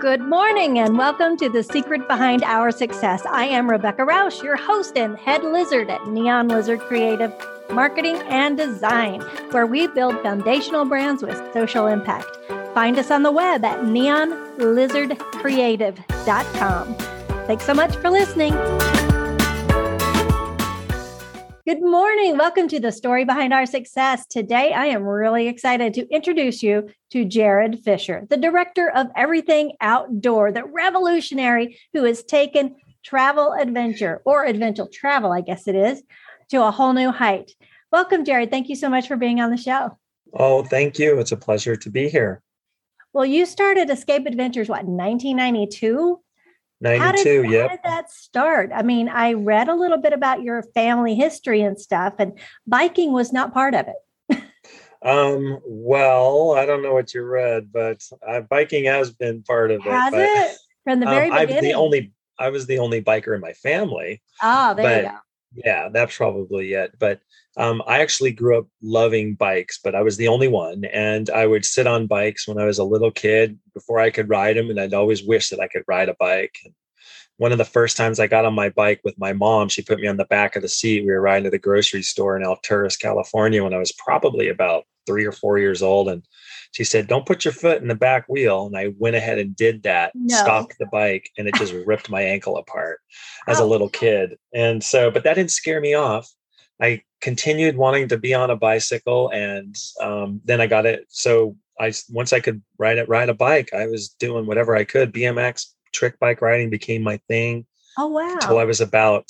Good morning and welcome to the secret behind our success. I am Rebecca Rausch, your host and head lizard at Neon Lizard Creative Marketing and Design, where we build foundational brands with social impact. Find us on the web at neonlizardcreative.com. Thanks so much for listening. Good morning. Welcome to the story behind our success. Today, I am really excited to introduce you to Jared Fisher, the director of Everything Outdoor, the revolutionary who has taken travel adventure or adventure travel, I guess it is, to a whole new height. Welcome, Jared. Thank you so much for being on the show. Oh, thank you. It's a pleasure to be here. Well, you started Escape Adventures, what, 1992? 92, how did. How did that start? I mean, I read a little bit about your family history and stuff, and biking was not part of it. um, well, I don't know what you read, but uh, biking has been part of it. Has it? From the very um, beginning? I'm the only, I was the only biker in my family. Oh, there but, you go. Yeah, that's probably it. But um, I actually grew up loving bikes, but I was the only one. And I would sit on bikes when I was a little kid before I could ride them. And I'd always wish that I could ride a bike. And one of the first times I got on my bike with my mom, she put me on the back of the seat. We were riding to the grocery store in Alturas, California, when I was probably about three or four years old. And she said, Don't put your foot in the back wheel. And I went ahead and did that, No. stopped the bike, and it just ripped my ankle apart as a Oh. little kid. And so, but that didn't scare me off. I continued wanting to be on a bicycle. And um, then I got it. So I, once I could ride it, ride a bike, I was doing whatever I could. BMX, trick bike riding became my thing Oh, wow. until I was about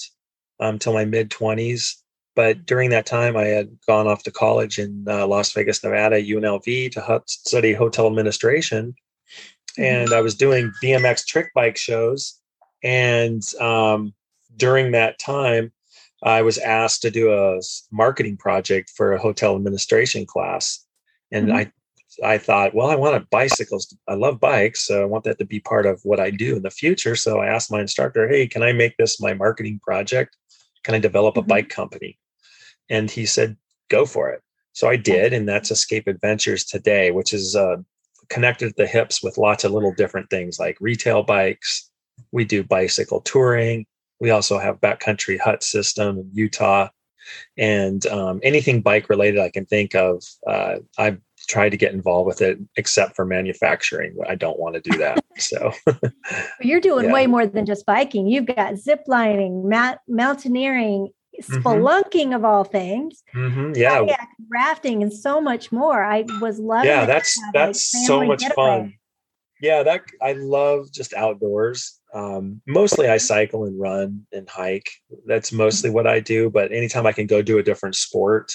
um, till my mid twenties. But during that time, I had gone off to college in uh, Las Vegas, Nevada, UNLV, to study hotel administration, and I was doing BMX trick bike shows. And um, during that time, I was asked to do a marketing project for a hotel administration class, and Mhm. I. I thought, well, I wanted bicycles. I love bikes, so I want that to be part of what I do in the future. So I asked my instructor, "Hey, can I make this my marketing project? Can I develop a Mhm. bike company?" And he said, "Go for it." So I did, and that's Escape Adventures today, which is uh, connected at the hips with lots of little different things like retail bikes. We do bicycle touring. We also have backcountry hut system in Utah, and um, anything bike related I can think of. Uh, I've tried to get involved with it, except for manufacturing. I don't want to do that. So You're doing Yeah. way more than just biking. You've got zip lining, mount- mountaineering, Mm-hmm. spelunking of all things, mhm, yeah, kayak rafting, and so much more. I was loving. yeah that that's like, that's so much fun yeah that i love just outdoors um, mostly i cycle and run and hike that's mostly what i do but anytime i can go do a different sport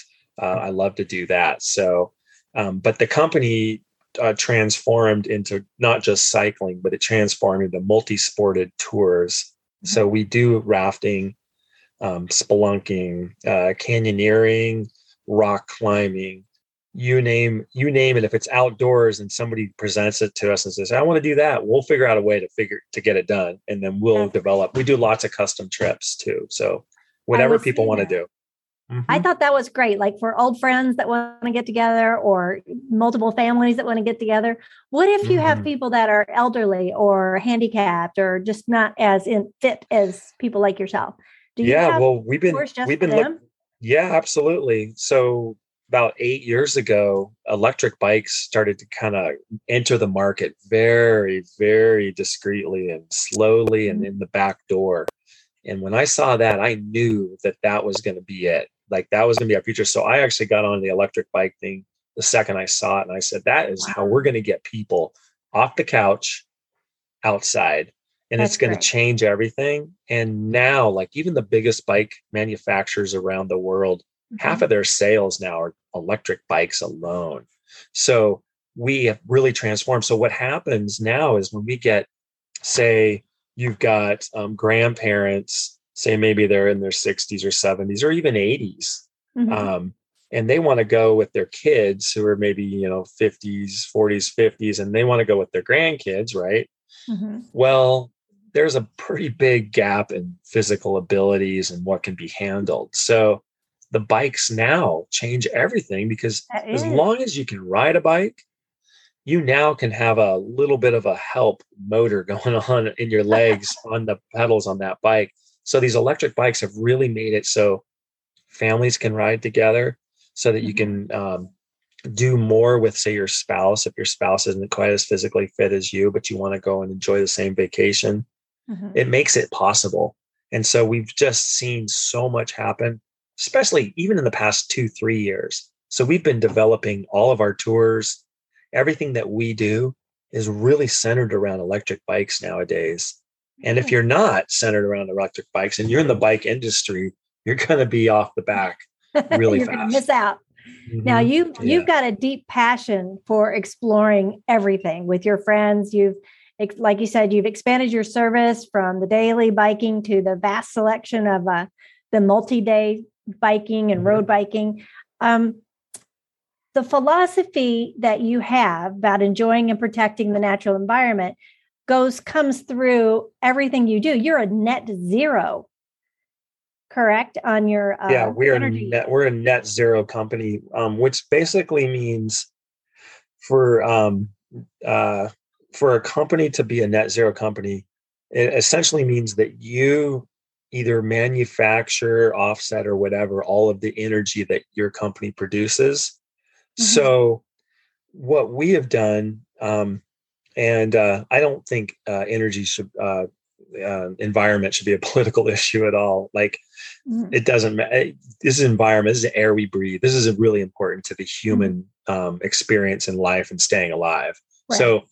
uh, i love to do that so um, but the company uh, transformed into not just cycling but it transformed into multi-sported tours. So we do rafting um, spelunking uh, canyoneering rock climbing you name you name it. If it's outdoors and somebody presents it to us and says i want to do that we'll figure out a way to figure to get it done and then we'll That's develop. We do lots of custom trips too so whatever people want to that. Do I thought that was great. Like for old friends that want to get together or multiple families that want to get together. What if you have Mhm. people that are elderly or handicapped or just not as in fit as people like yourself? Do you yeah have well we've been we've been look- yeah absolutely so about eight years ago electric bikes started to kind of enter the market very very discreetly and slowly and Mhm. in the back door and when i saw that i knew that that was going to be it like that was going to be our future so i actually got on the electric bike thing the second i saw it and i said that is how we're going to get people off the couch outside and That's it's going to change everything and now like even the biggest bike manufacturers around the world half Mhm. of their sales now are electric bikes alone. So we have really transformed. So what happens now is when we get, say, you've got um, grandparents, say maybe they're in their 60s or 70s or even 80s, Mhm. um, and they want to go with their kids who are maybe you know 50s, 40s, 50s, and they want to go with their grandkids, right? Mhm. Well, there's a pretty big gap in physical abilities and what can be handled. So the bikes now change everything because That as is. long as you can ride a bike you now can have a little bit of a help motor going on in your legs on the pedals on that bike. So these electric bikes have really made it so families can ride together so that you mm-hmm. can um, do more with say your spouse if your spouse isn't quite as physically fit as you but you want to go and enjoy the same vacation mm-hmm. it makes it possible and so we've just seen so much happen especially even in the past two three years so we've been developing all of our tours everything that we do is really centered around electric bikes nowadays. And if you're not centered around electric bikes and you're in the bike industry, you're going to be off the back really you're fast. Miss out. Mm-hmm. Now you you've got a deep passion for exploring everything with your friends. You've like you said, you've expanded your service from the daily biking to the vast selection of uh, the multi-day biking and mm-hmm. road biking. Um, the philosophy that you have about enjoying and protecting the natural environment goes comes through everything you do you're a net zero correct on your uh, yeah we're energy. net, we're a net zero company um, which basically means for um, uh, for a company to be a net zero company it essentially means that you either manufacture offset or whatever all of the energy that your company produces Mm-hmm. So, what we have done, um, and uh, I don't think uh, energy should, uh, uh environment should be a political issue at all. Like, mm-hmm. it doesn't matter. Eh, this is environment. This is the air we breathe. This is really important to the mm-hmm. human um, experience in life and staying alive. Right. So,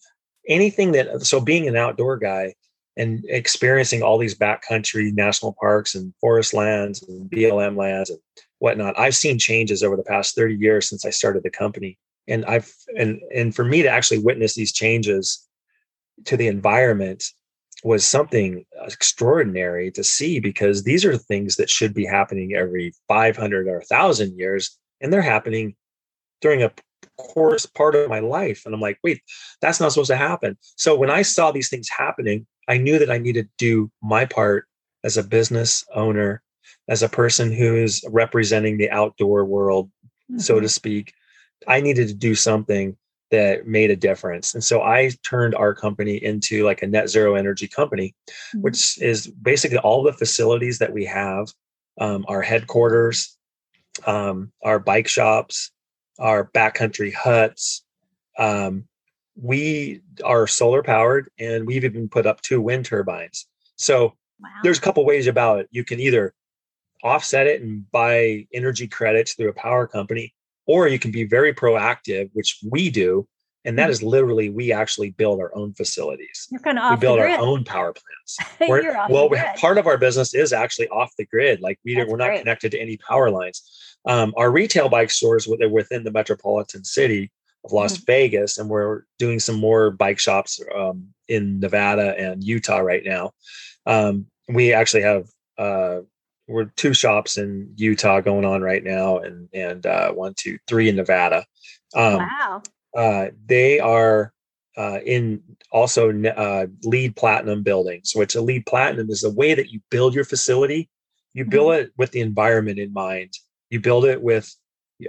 anything that so being an outdoor guy and experiencing all these backcountry national parks and forest lands and BLM lands and whatnot. I've seen changes over the past 30 years since I started the company. And I've and and for me to actually witness these changes to the environment was something extraordinary to see because these are things that should be happening every 500 or 1000 years and they're happening during a course part of my life and i'm like wait that's not supposed to happen so when i saw these things happening i knew that i needed to do my part as a business owner as a person who is representing the outdoor world, mm-hmm. so to mm-hmm. speak, I needed to do something that made a difference. And so I turned our company into like a net zero energy company, mm-hmm. which is basically all the facilities that we have, um, our headquarters, um, our bike shops, our backcountry huts. Um, we are solar powered and we've even put up two wind turbines. So wow. there's a couple ways about it. You can either offset it and buy energy credits through a power company, or you can be very proactive, which we do. And that hmm. is literally we actually build our own facilities. You're kind of we build our own power plants. well, part of our business is actually off the grid. Like we we're not great. connected to any power lines. Um, our retail bike stores within the metropolitan city of Las mm-hmm. Vegas, and we're doing some more bike shops um, in Nevada and Utah right now. Um, we actually have uh, we're two shops in Utah going on right now, and and uh, one, two, three in Nevada. Um, wow. Uh, they are uh, in also uh, LEED platinum buildings, which a LEED platinum is the way that you build your facility. You build mm-hmm. it with the environment in mind. You build it with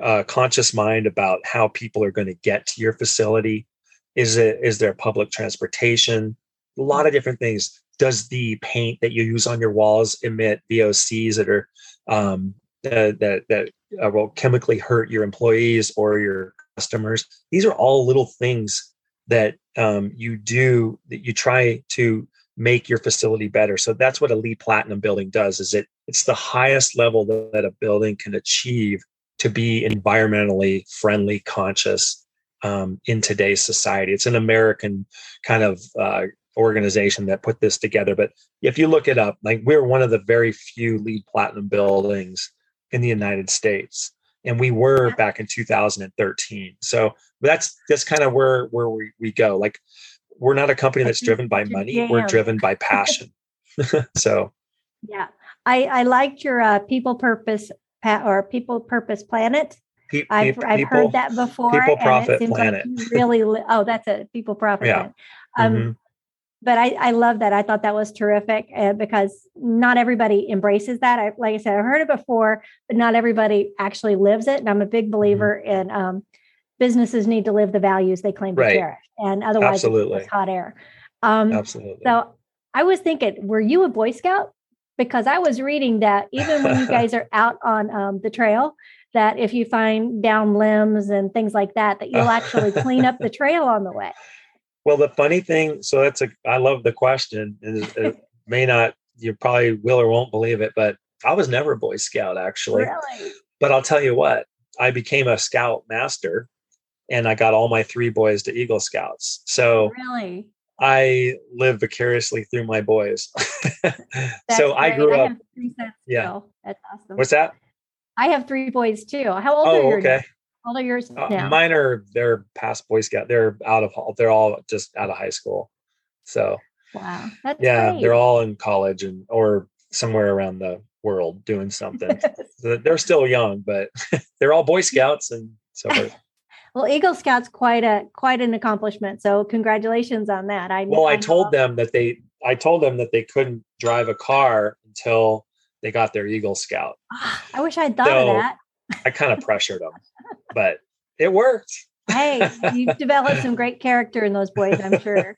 a uh, conscious mind about how people are going to get to your facility. Is it is there public transportation? A lot of different things does the paint that you use on your walls emit VOCs that are um, uh, that that uh, will chemically hurt your employees or your customers? These are all little things that um, you do that you try to make your facility better. So that's what a LEED platinum building does. Is it? It's the highest level that, that a building can achieve to be environmentally friendly, conscious um, in today's society. It's an American kind of uh, organization that put this together. But if you look it up, like we're one of the very few LEED platinum buildings in the United States. And we were back in 2013. So that's that's kind of where where we, we go. Like we're not a company that's driven by money. We're driven by passion. so yeah. I, I liked your uh, people purpose or people purpose planet. Pe- I've, people, I've heard that before. People profit planet. Like really, oh, that's a people profit. Yeah. Um, mm-hmm but I, I love that. I thought that was terrific uh, because not everybody embraces that. I, like I said, I've heard it before, but not everybody actually lives it. And I'm a big mm-hmm. believer mm-hmm. in um, businesses need to live the values they claim to Right. cherish, and otherwise it's Absolutely. just hot air. Um, Absolutely. so I was thinking, were you a Boy Scout? Because I was reading that even when you guys are out on um, the trail, that if you find down limbs and things like that, that you'll actually clean up the trail on the way. Well, the funny thing, so that's a, I love the question, it- it may not, you probably will or won't believe it, but I was never a Boy Scout actually. Really? But I'll tell you what, I became a Scout master, and I got all my three boys to Eagle Scouts. So Really? I live vicariously through my boys. So I great. grew up. three sets Yeah. still. That's awesome. What's that? I have three boys too. How old oh, are you? okay. How of yours Uh, now? mine are they're past Boy Scout. They're out of they're all just out of high school. So wow. That's yeah, great. they're all in college and or somewhere around the world doing something. So they're still young, but they're all Boy Scouts and so forth. well, Eagle Scout's quite a quite an accomplishment. So congratulations on that. I Well, I know- told them that they I told them that they couldn't drive a car until they got their Eagle Scout. Ah, I wish I'd thought So- of that. I kind of pressured them, but it worked. Hey, you developed some great character in those boys, I'm sure.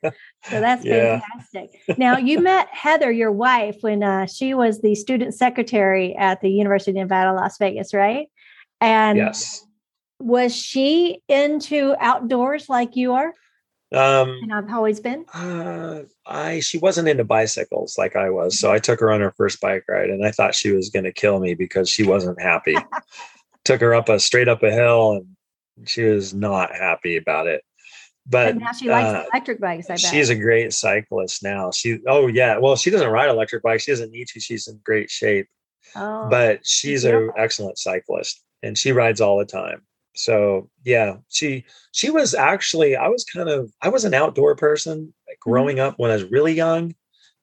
So that's Yeah. fantastic. Now, you met Heather, your wife, when uh, she was the student secretary at the University of Nevada, Las Vegas, right? And Yes. was she into outdoors like you are? Um, And I've always been. Uh, I she wasn't into bicycles like I was, so I took her on her first bike ride, and I thought she was going to kill me because she wasn't happy. took her up a straight up a hill, and she was not happy about it. But And now she likes uh, electric bikes, I bet. she's a great cyclist now. She oh yeah, well she doesn't ride electric bikes. She doesn't need to. She's in great shape, oh, but she's an excellent cyclist, and she rides all the time. So yeah, she she was actually I was kind of I was an outdoor person like, Mm-hmm. growing up when I was really young,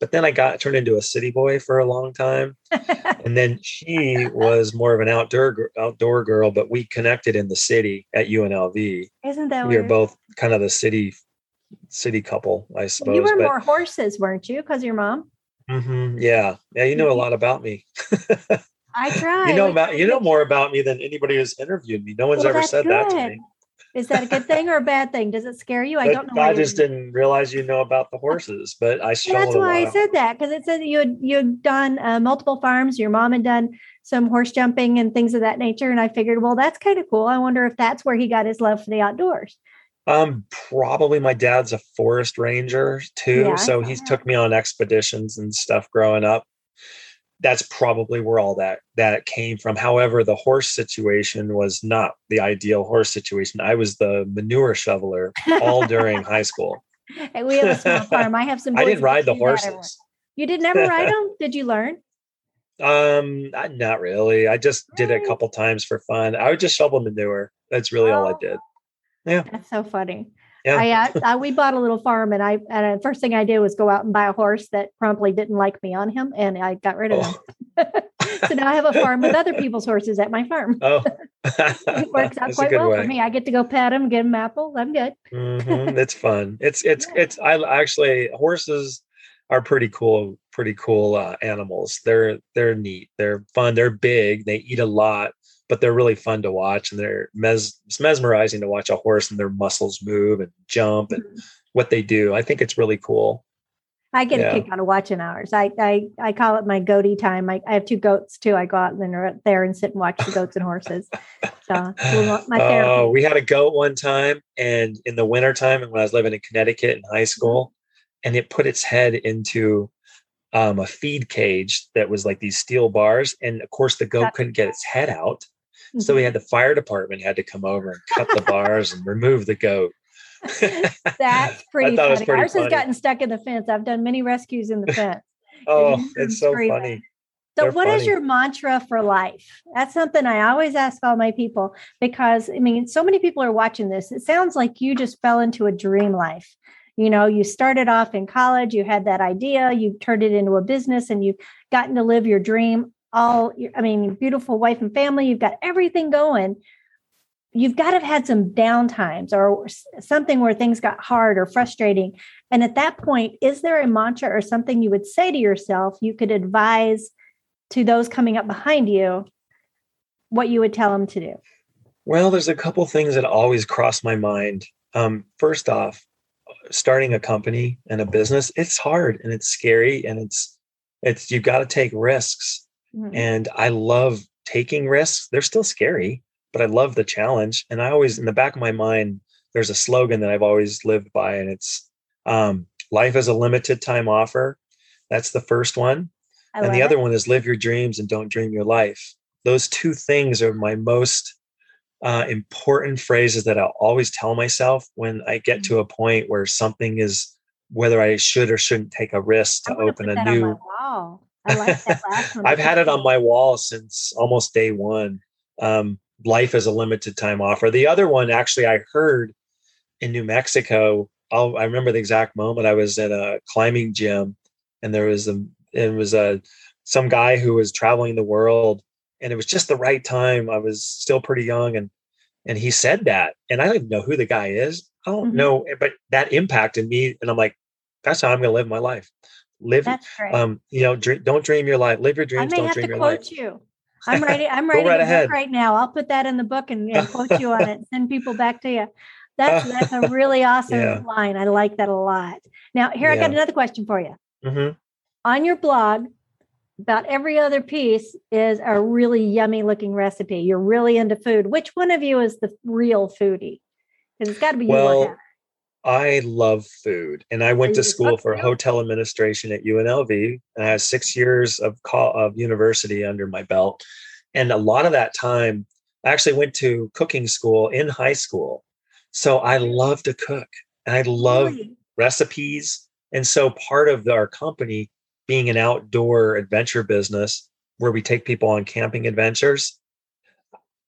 but then I got turned into a city boy for a long time, and then she was more of an outdoor outdoor girl. But we connected in the city at UNLV. Isn't that We were weird? both kind of the city city couple, I suppose. you were but more horses, weren't you? Because your mom. Mhm, yeah, yeah, you know a lot about me. I tried. you know about you know more about me than anybody who's interviewed me. No one's Well, ever said that to me. Is that a good thing or a bad thing? Does it scare you? I But don't know. I just didn't. didn't realize you know about the horses, but I showed that's why I said that because it said you had you had done uh, multiple farms. Your mom had done some horse jumping and things of that nature, and I figured, well, that's kind of cool. I wonder if that's where he got his love for the outdoors. Um, probably my dad's a forest ranger too, Yeah, so he took me on expeditions and stuff growing up. That's probably where all that that came from. However, the horse situation was not the ideal horse situation. I was the manure shoveler all during high school. We have a small farm. I have some. I didn't ride the horses. You did never ride them? Did you learn? Um, not really. I just did it a couple times for fun. I would just shovel manure. That's really all I Oh. did. Yeah. That's so funny. Yeah. I, uh, I we bought a little farm, and I and the first thing I did was go out and buy a horse that promptly didn't like me on him, and I got rid of him. Oh, so now I have a farm with other people's horses at my farm. oh. It works out That's quite well way. for me. I get to go pet them, give them apples. I'm good. Mhm, It's fun. It's it's it's. I actually horses are pretty cool. Pretty cool uh, animals. They're they're neat. They're fun. They're big. They eat a lot, but they're really fun to watch. And they're mes- it's mesmerizing to watch a horse and their muscles move and jump and mm-hmm. what they do. I think it's really cool. I get Yeah. a kick out of watching ours. I I, I call it my goatee time. I, I have two goats too. I go out and then right there and sit and watch the goats and horses. So it's a little- my therapy. Oh, we had a goat one time, and in the wintertime, and when I was living in Connecticut in high mm-hmm. school, and it put its head into um, a feed cage that was like these steel bars, and of course the goat couldn't get its head out, so we had the fire department had to come over and cut the bars and remove the goat. That's pretty funny. pretty Ours has gotten stuck in the fence. I've done many rescues in the fence. oh, it's so screaming. funny. So, They're what is funny. your mantra for life? That's something I always ask all my people because I mean, so many people are watching this. It sounds like you just fell into a dream life. You know, you started off in college, you had that idea, you turned it into a business, and you've gotten to live your dream. All, I mean, beautiful wife and family, you've got everything going. You've got to have had some down times or something where things got hard or frustrating. And at that point, is there a mantra or something you would say to yourself you could advise to those coming up behind you what you would tell them to do Well, there's a couple things that always cross my mind. Um, first off, starting a company and a business, it's hard and it's scary and it's it's you've got to take risks. Mm-hmm. And I love taking risks. They're still scary, but I love the challenge. And I always in the back of my mind, there's a slogan that I've always lived by, and it's um, life is a limited time offer. That's the first one. I and the other it. one is live your dreams and don't dream your life. Those two things are my most uh, important phrases that I'll always tell myself when I get mm-hmm. to a point where something is whether I should or shouldn't take a risk to open a new. I like that last one. I've had it on my wall since almost day one. Um, life is a limited time offer. The other one, actually, I heard in New Mexico. I'll, i remember the exact moment. I was at a climbing gym, and there was a it was a some guy who was traveling the world, and it was just the right time. I was still pretty young, and and he said that, and I don't even know who the guy is. I don't mm-hmm. know, but that impacted me, and I'm like, that's how I'm going to live my life. Live, um, you know, dream, don't dream your life. Live your dreams. I may don't have dream to your quote life. you. I'm writing. I'm writing right, ahead. right now. I'll put that in the book and, and quote you on it. Send people back to you. That's that's a really awesome yeah. line. I like that a lot. Now, here yeah. I got another question for you. Mm-hmm. On your blog, about every other piece is a really yummy looking recipe. You're really into food. Which one of you is the real foodie? Because it's got to be well, you. I love food, and I went to school for hotel administration at UNLV, and I had six years of of university under my belt. And a lot of that time, I actually went to cooking school in high school, so I love to cook, and I love really? recipes. And so part of our company being an outdoor adventure business where we take people on camping adventures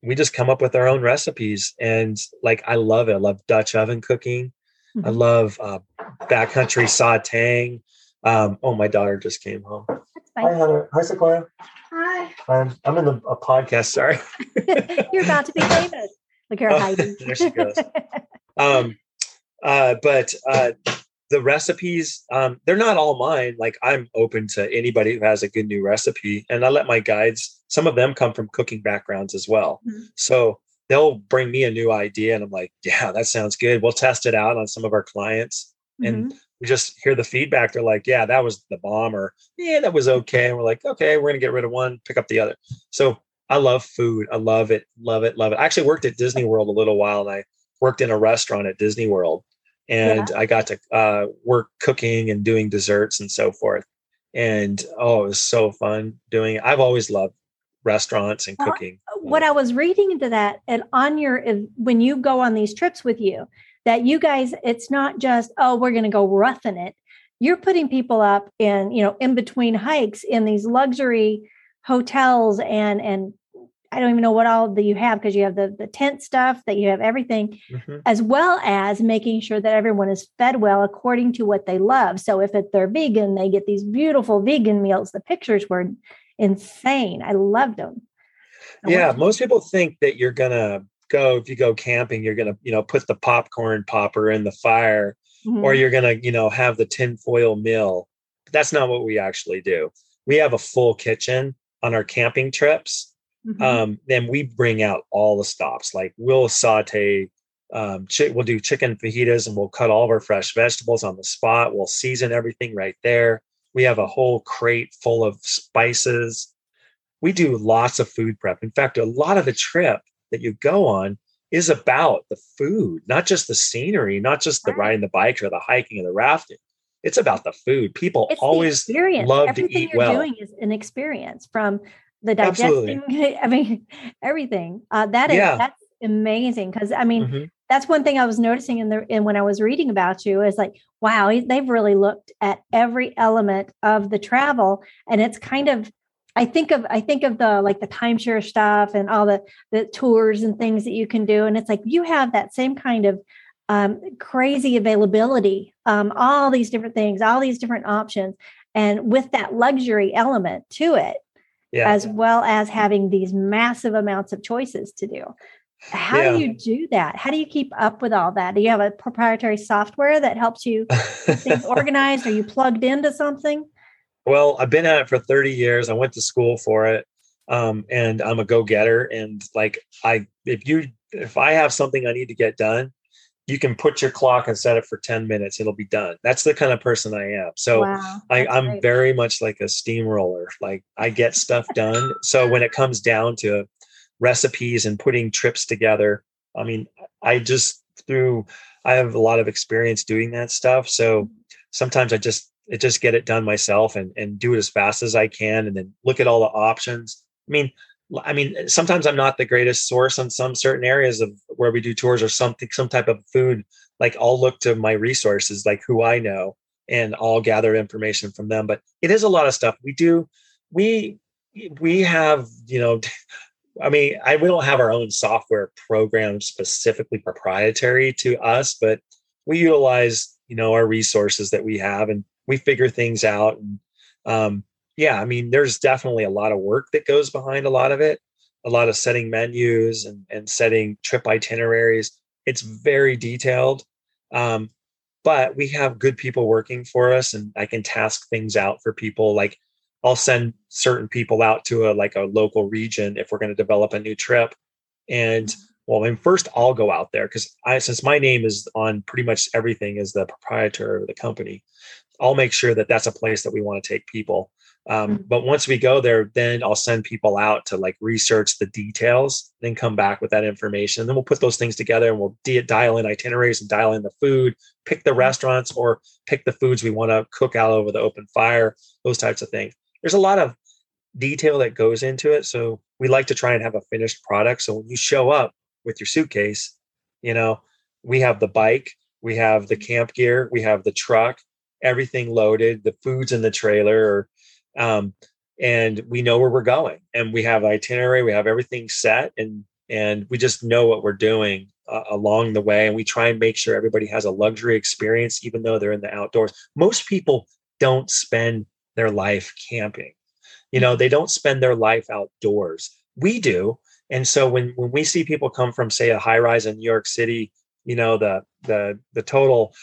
we just come up with our own recipes. And like i love it. I love dutch oven cooking. Mm-hmm. i love uh, backcountry sauteing um, oh my daughter just came home. Hi heather. Hi sequoia. Hi. I'm, I'm in the, a podcast sorry. You're about to be famous. Look here hiding. there she goes. Um, uh, but uh, the recipes um, they're not all mine like i'm open to anybody who has a good new recipe and i let my guides some of them come from cooking backgrounds as well. Mm-hmm. so they'll bring me a new idea and i'm like yeah that sounds good. We'll test it out on some of our clients. Mm-hmm. and we just hear the feedback. They're like yeah that was the bomb or yeah that was okay. And we're like okay we're gonna get rid of one pick up the other. So i love food. I love it love it love it. I actually worked at disney world a little while and i worked in a restaurant at disney world and yeah. I got to uh, work cooking and doing desserts and so forth. And oh, it was so fun doing. It. I've always loved restaurants and cooking. What I was reading into that, and on your when you go on these trips with you, that you guys, it's not just oh, we're going to go roughing it. You're putting people up in you know in between hikes in these luxury hotels and and I don't even know what all that you have because you have the, the tent stuff, that you have everything, mm-hmm. as well as making sure that everyone is fed well according to what they love. So if it, they're vegan, they get these beautiful vegan meals. The pictures were insane. I loved them. I yeah, most people think that you're gonna go if you go camping, you're gonna you know put the popcorn popper in the fire, mm-hmm. or you're gonna you know have the tinfoil meal. But that's not what we actually do. We have a full kitchen on our camping trips Mm-hmm. Um, then we bring out all the stops. Like we'll saute, um, chi- we'll do chicken fajitas and we'll cut all of our fresh vegetables on the spot. We'll season everything right there. We have a whole crate full of spices. We do lots of food prep. In fact, a lot of the trip that you go on is about the food, not just the scenery, not just the riding the bike or the hiking or the rafting. It's about the food. People it's always love Everything to eat you're well. Doing is an experience from the digesting Absolutely. i mean everything uh, that is yeah. that's amazing because i mean mm-hmm. that's one thing i was noticing in the in when i was reading about you is like wow they've really looked at every element of the travel and it's kind of i think of i think of the like the timeshare stuff and all the the tours and things that you can do and it's like you have that same kind of um, crazy availability um, all these different things all these different options and with that luxury element to it yeah. as well as having these massive amounts of choices to do. How yeah. do you do that? How do you keep up with all that? Do you have a proprietary software that helps you things organized? Are you plugged into something? Well, I've been at it for 30 years. I went to school for it. Um, and I'm a go-getter. And like I if you if I have something I need to get done, you can put your clock and set it for 10 minutes it'll be done. That's the kind of person i am. So wow, I, i'm great. very much like a steamroller like i get stuff done. So when it comes down to recipes and putting trips together i mean i just through i have a lot of experience doing that stuff. So sometimes i just it just get it done myself and and do it as fast as i can and then look at all the options. I mean I mean, sometimes I'm not the greatest source on some certain areas of where we do tours or something, some type of food. Like I'll look to my resources, like who I know, and I'll gather information from them. But it is a lot of stuff we do. We we have, you know, I mean, I we don't have our own software program specifically proprietary to us, but we utilize, you know, our resources that we have, and we figure things out. And um, yeah, I mean, there's definitely a lot of work that goes behind a lot of it, a lot of setting menus and, and setting trip itineraries. It's very detailed. Um, but we have good people working for us and I can task things out for people. Like I'll send certain people out to a like a local region if we're going to develop a new trip. And well, I mean, first I'll go out there because I since my name is on pretty much everything as the proprietor of the company, I'll make sure that that's a place that we want to take people. Um, mm-hmm. But once we go there, then I'll send people out to like research the details, then come back with that information. And then we'll put those things together and we'll de- dial in itineraries and dial in the food, pick the mm-hmm. restaurants or pick the foods we want to cook out over the open fire, those types of things. There's a lot of detail that goes into it. So we like to try and have a finished product. So when you show up with your suitcase, you know, we have the bike, we have the camp gear, we have the truck, everything loaded, the foods in the trailer or um, and we know where we're going and we have itinerary we have everything set and and we just know what we're doing uh, along the way and we try and make sure everybody has a luxury experience even though they're in the outdoors. Most people don't spend their life camping. You know they don't spend their life outdoors. We do and so when when we see people come from say a high rise in new york city you know the the the total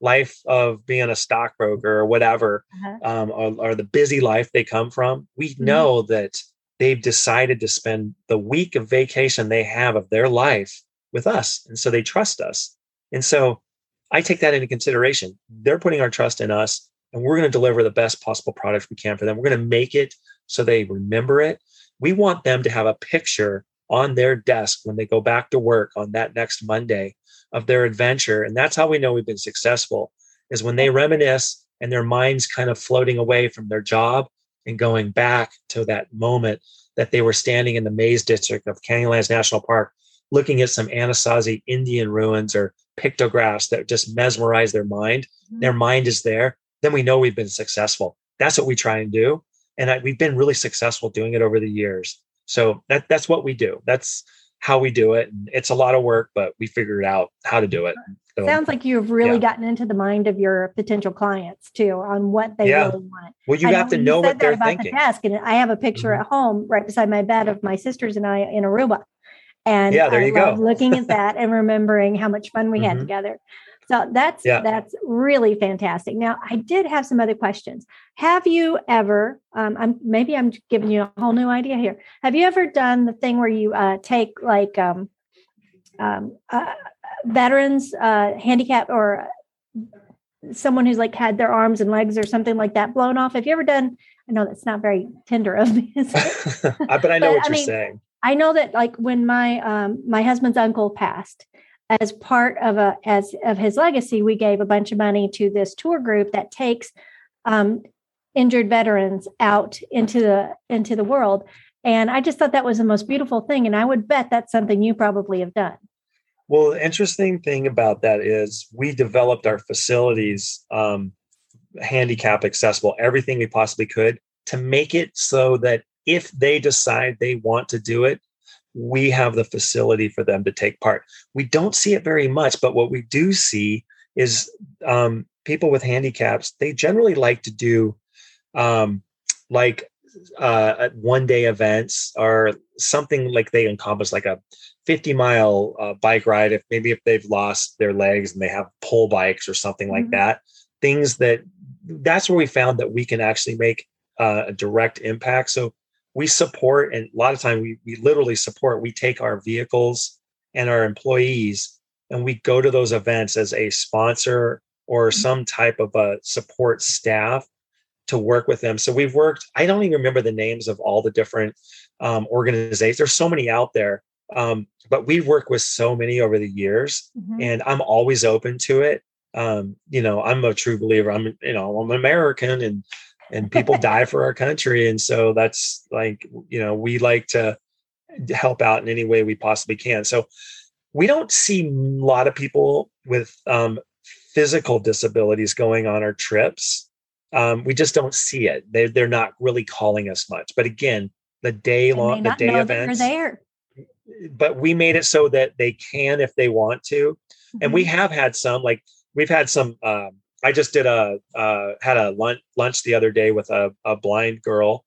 life of being a stockbroker or whatever uh-huh. um, or, or, the busy life they come from we mm-hmm. know that they've decided to spend the week of vacation they have of their life with us and so they trust us and so i take that into consideration they're putting our trust in us and we're going to deliver the best possible product we can for them we're going to make it so they remember it we want them to have a picture on their desk when they go back to work on that next Monday of their adventure. And that's how we know we've been successful is when they reminisce and their minds kind of floating away from their job and going back to that moment that they were standing in the maze district of Canyonlands National Park, looking at some Anasazi Indian ruins or pictographs that just mesmerize their mind. Mm-hmm. Their mind is there. Then we know we've been successful. That's what we try and do. And I, we've been really successful doing it over the years. So that that's what we do. That's how we do it. It's a lot of work, but we figured out how to do it. So, Sounds like you've really yeah. gotten into the mind of your potential clients too on what they yeah. really want. Well, you I have know, to know what they're thinking. The desk, and I have a picture mm-hmm. at home right beside my bed of my sisters and I in Aruba. And yeah, there you go. looking at that and remembering how much fun we mm-hmm. had together. So that's yeah. that's really fantastic. Now, I did have some other questions. Have you ever? Um, I'm maybe I'm giving you a whole new idea here. Have you ever done the thing where you uh, take like um, um, uh, veterans, uh, handicapped, or someone who's like had their arms and legs or something like that blown off? Have you ever done? I know that's not very tender of me, but I know but, what you're mean, saying. I know that like when my um, my husband's uncle passed, as part of a as of his legacy, we gave a bunch of money to this tour group that takes um, injured veterans out into the into the world. And I just thought that was the most beautiful thing. And I would bet that's something you probably have done. Well, the interesting thing about that is we developed our facilities um, handicap accessible, everything we possibly could to make it so that if they decide they want to do it, we have the facility for them to take part. We don't see it very much, but what we do see is um, people with handicaps, they generally like to do um, like uh, one day events or something like they encompass like a 50 mile uh, bike ride. If maybe if they've lost their legs and they have pull bikes or something mm-hmm. like that, things that that's where we found that we can actually make uh, a direct impact. So we support, and a lot of time we, we literally support, we take our vehicles and our employees and we go to those events as a sponsor or mm-hmm. some type of a support staff to work with them. So we've worked, I don't even remember the names of all the different um, organizations. There's so many out there. Um, but we've worked with so many over the years mm-hmm. and I'm always open to it. Um, you know, I'm a true believer. I'm, you know, I'm American and and people die for our country. And so that's like, you know, we like to help out in any way we possibly can. So we don't see a lot of people with um, physical disabilities going on our trips. Um, we just don't see it. They, they're not really calling us much. But again, the day long, the day events, there. But we made it so that they can if they want to, mm-hmm. and we mm-hmm. have had some. Like we've had some. Um, I just did a uh, had a lunch lunch the other day with a, a blind girl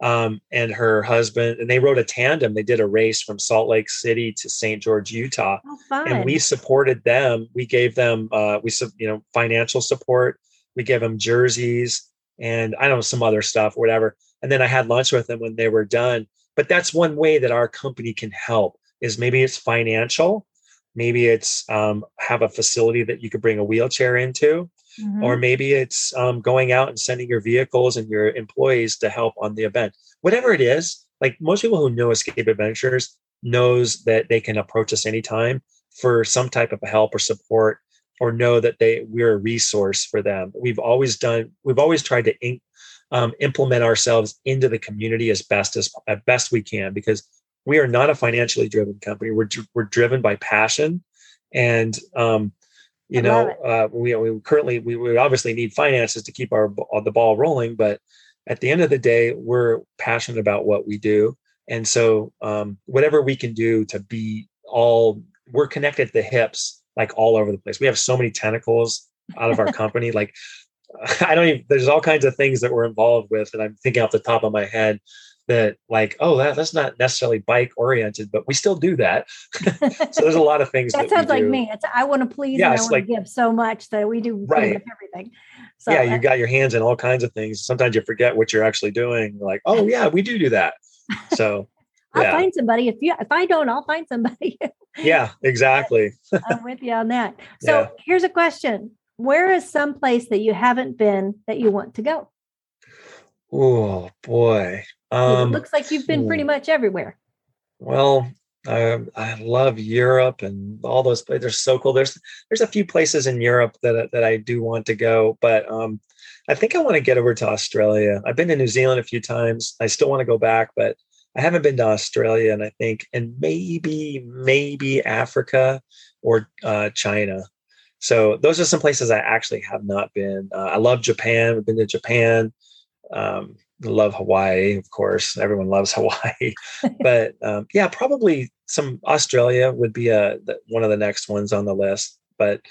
um, and her husband, and they rode a tandem. They did a race from Salt Lake City to St. George, Utah, oh, and we supported them. We gave them, uh, we you know, financial support. We gave them jerseys and I don't know some other stuff, whatever. And then I had lunch with them when they were done. But that's one way that our company can help. Is maybe it's financial, maybe it's um, have a facility that you could bring a wheelchair into mm-hmm. or maybe it's um, going out and sending your vehicles and your employees to help on the event. Whatever it is like most people who know escape adventures knows that they can approach us anytime for some type of help or support or know that they we're a resource for them. We've always done we've always tried to in, um, implement ourselves into the community as best as, as best we can because we are not a financially driven company. We're, we're driven by passion and um, you know uh, we, we currently we, we obviously need finances to keep our uh, the ball rolling but at the end of the day we're passionate about what we do. And so um, whatever we can do to be all we're connected at the hips like all over the place. We have so many tentacles out of our company like i don't even there's all kinds of things that we're involved with and i'm thinking off the top of my head that like oh that, that's not necessarily bike oriented but we still do that so there's a lot of things that, that sounds like me it's i want to please yeah, and i want like, to give so much that we do right. everything so yeah you got your hands in all kinds of things sometimes you forget what you're actually doing like oh yeah we do do that so I'll yeah. find somebody. If you if I don't, I'll find somebody. yeah, exactly. I'm with you on that. So yeah. here's a question. Where is some place that you haven't been that you want to go? Oh boy. Um, it looks like you've been pretty much everywhere. Well, I, I love Europe and all those places. They're so cool. There's there's a few places in Europe that that I do want to go, but um, I think I want to get over to Australia. I've been to New Zealand a few times. I still want to go back, but I haven't been to Australia, and I think and maybe maybe Africa or uh, China. So those are some places I actually have not been. Uh, I love Japan. I've been to Japan. Um, love Hawaii, of course. Everyone loves Hawaii, but um, yeah, probably some Australia would be a one of the next ones on the list. But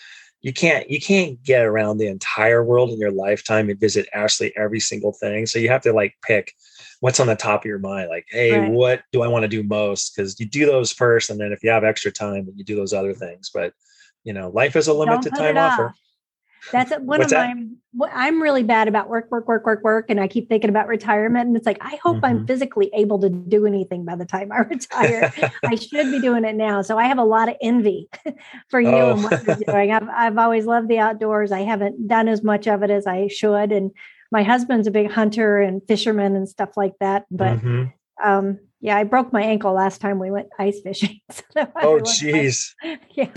you can't you can't get around the entire world in your lifetime and visit actually every single thing. So you have to like pick what's on the top of your mind. Like, hey, right. what do I want to do most? Because you do those first, and then if you have extra time, you do those other things. But you know, life is a limited time offer. That's one What's of that? my. I'm really bad about work, work, work, work, work, and I keep thinking about retirement. And it's like I hope mm-hmm. I'm physically able to do anything by the time I retire. I should be doing it now. So I have a lot of envy for you oh. and what you're doing. I've I've always loved the outdoors. I haven't done as much of it as I should, and my husband's a big hunter and fisherman and stuff like that. But mm-hmm. um, yeah, I broke my ankle last time we went ice fishing. So oh, jeez. Yeah.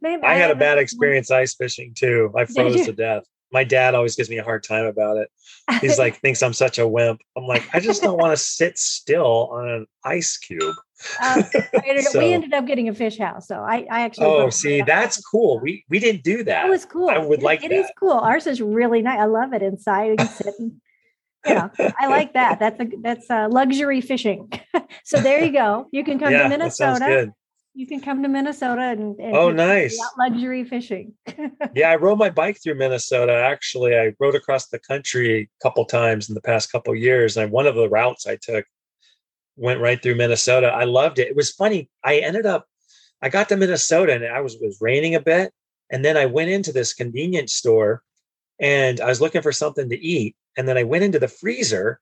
Maybe I, I had a bad experience ice fishing too. I froze to death. My dad always gives me a hard time about it. He's like, thinks I'm such a wimp. I'm like, I just don't want to sit still on an ice cube. Um, so, we ended up getting a fish house, so I, I actually. Oh, see, that's cool. We we didn't do that. It was cool. I would it, like. It that. is cool. Ours is really nice. I love it inside. You can sit and yeah, I like that. That's a that's a luxury fishing. so there you go. You can come yeah, to Minnesota. You can come to Minnesota and, and oh, nice luxury fishing. yeah, I rode my bike through Minnesota. Actually, I rode across the country a couple times in the past couple years, and one of the routes I took went right through Minnesota. I loved it. It was funny. I ended up, I got to Minnesota, and I was it was raining a bit, and then I went into this convenience store, and I was looking for something to eat, and then I went into the freezer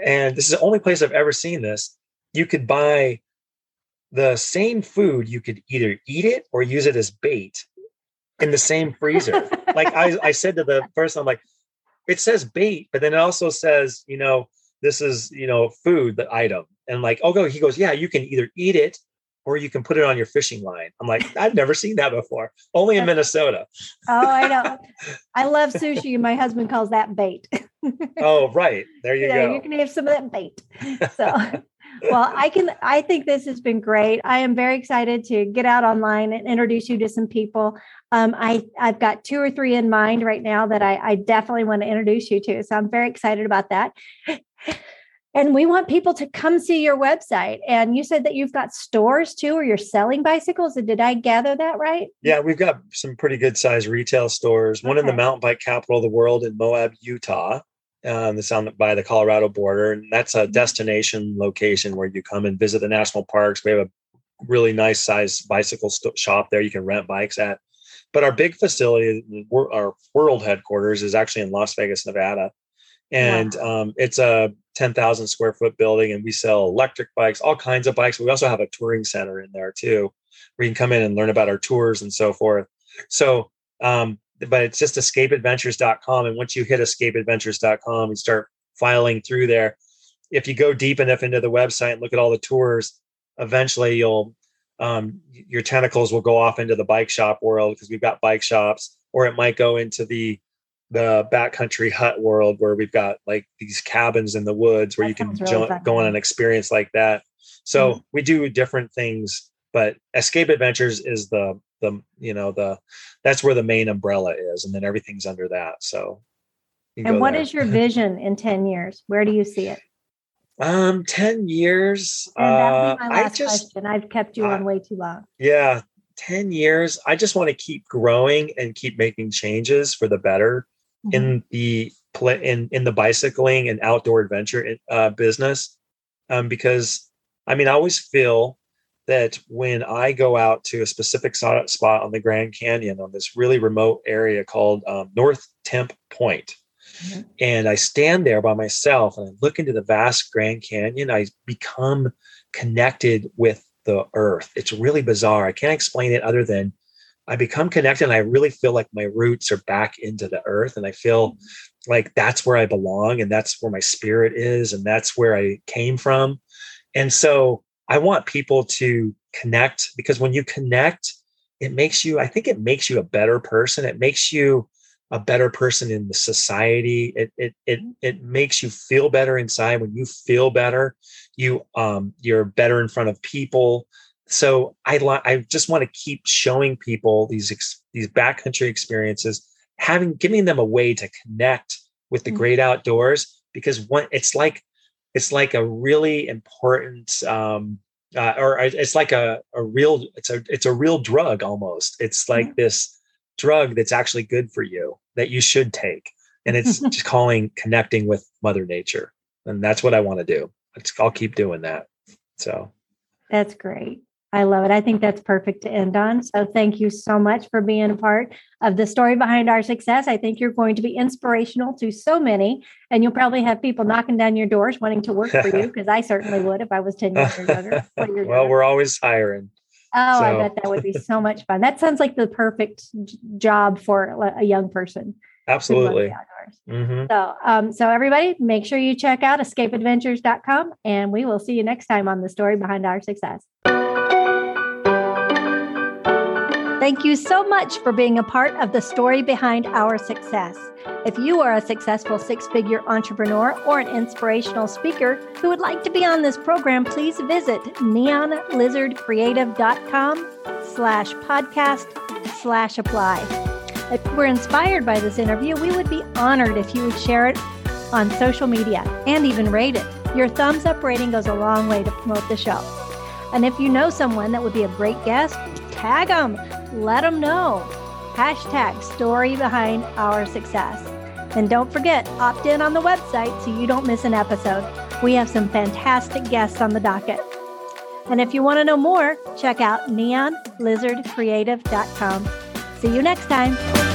and this is the only place I've ever seen this. You could buy the same food, you could either eat it or use it as bait in the same freezer. like I, I said to the person, I'm like, it says bait, but then it also says, you know, this is, you know, food, the item. And like, oh, go, he goes, yeah, you can either eat it or you can put it on your fishing line. I'm like, I've never seen that before. Only in Minnesota. oh, I know. I love sushi. My husband calls that bait. oh, right. There you yeah, go. You can have some of that bait. So well, I can I think this has been great. I am very excited to get out online and introduce you to some people. Um, I, I've got two or three in mind right now that I, I definitely want to introduce you to. So I'm very excited about that. And we want people to come see your website. And you said that you've got stores too, or you're selling bicycles. Did I gather that right? Yeah, we've got some pretty good sized retail stores. One in the mountain bike capital of the world in Moab, Utah. Um, that's on by the Colorado border, and that's a mm-hmm. destination location where you come and visit the national parks. We have a really nice sized bicycle st- shop there you can rent bikes at. But our big facility, our world headquarters, is actually in Las Vegas, Nevada and um, it's a 10,000 square foot building, and we sell electric bikes, all kinds of bikes. We also have a touring center in there too, where you can come in and learn about our tours and so forth. So, um, but it's just escapeadventures.com. And once you hit escapeadventures.com and start filing through there, if you go deep enough into the website and look at all the tours, eventually you'll um, your tentacles will go off into the bike shop world because we've got bike shops, or it might go into the the backcountry hut world where we've got like these cabins in the woods where that you can really jo- go on an experience like that. So mm-hmm. we do different things, but Escape Adventures is the the you know the that's where the main umbrella is, and then everything's under that. So. And what there. is your vision in ten years? Where do you see it? Um, ten years. And uh, my last I just, question. I've kept you uh, on way too long. Yeah, 10 years i just want to keep growing and keep making changes for the better mm-hmm. in the in in the bicycling and outdoor adventure uh, business um, because I mean I always feel that when I go out to a specific spot on the Grand Canyon on this really remote area called um, North Temp Point, mm-hmm. and I stand there by myself and I look into the vast Grand Canyon, I become connected with the earth. It's really bizarre. I can't explain it other than I become connected and I really feel like my roots are back into the earth and I feel like that's where I belong and that's where my spirit is and that's where I came from. And so I want people to connect because when you connect, it makes you, I think it makes you a better person. It makes you a better person in the society. It it it it makes you feel better inside. When you feel better, you um you're better in front of people so I I just want to keep showing people these ex- these backcountry experiences, having giving them a way to connect with the mm-hmm. great outdoors because one it's like it's like a really important um, uh, or it's like a, a real it's a it's a real drug almost. It's like mm-hmm. this drug that's actually good for you that you should take and it's just calling connecting with mother nature and that's what i want to do i'll keep doing that so. That's great I love it. I think that's perfect to end on. So thank you so much for being a part of the story behind our success. I think you're going to be inspirational to so many, and you'll probably have people knocking down your doors wanting to work for you because I certainly would if I was 10 years younger. well, we're always hiring. Oh, so. I bet that would be so much fun. That sounds like the perfect job for a young person. Absolutely. Mm-hmm. So, um, so everybody, make sure you check out escapeadventures.com, and we will see you next time on the story behind our success. Thank you so much for being a part of the story behind our success. If you are a successful six figure entrepreneur or an inspirational speaker who would like to be on this program, please visit neonlizardcreative.com slash podcast slash apply. If you were inspired by this interview, we would be honored if you would share it on social media and even rate it. Your thumbs up rating goes a long way to promote the show. And if you know someone that would be a great guest, tag them let them know. Hashtag story behind our success. And don't forget, opt in on the website so you don't miss an episode. We have some fantastic guests on the docket. And if you want to know more, check out neonlizardcreative.com. See you next time.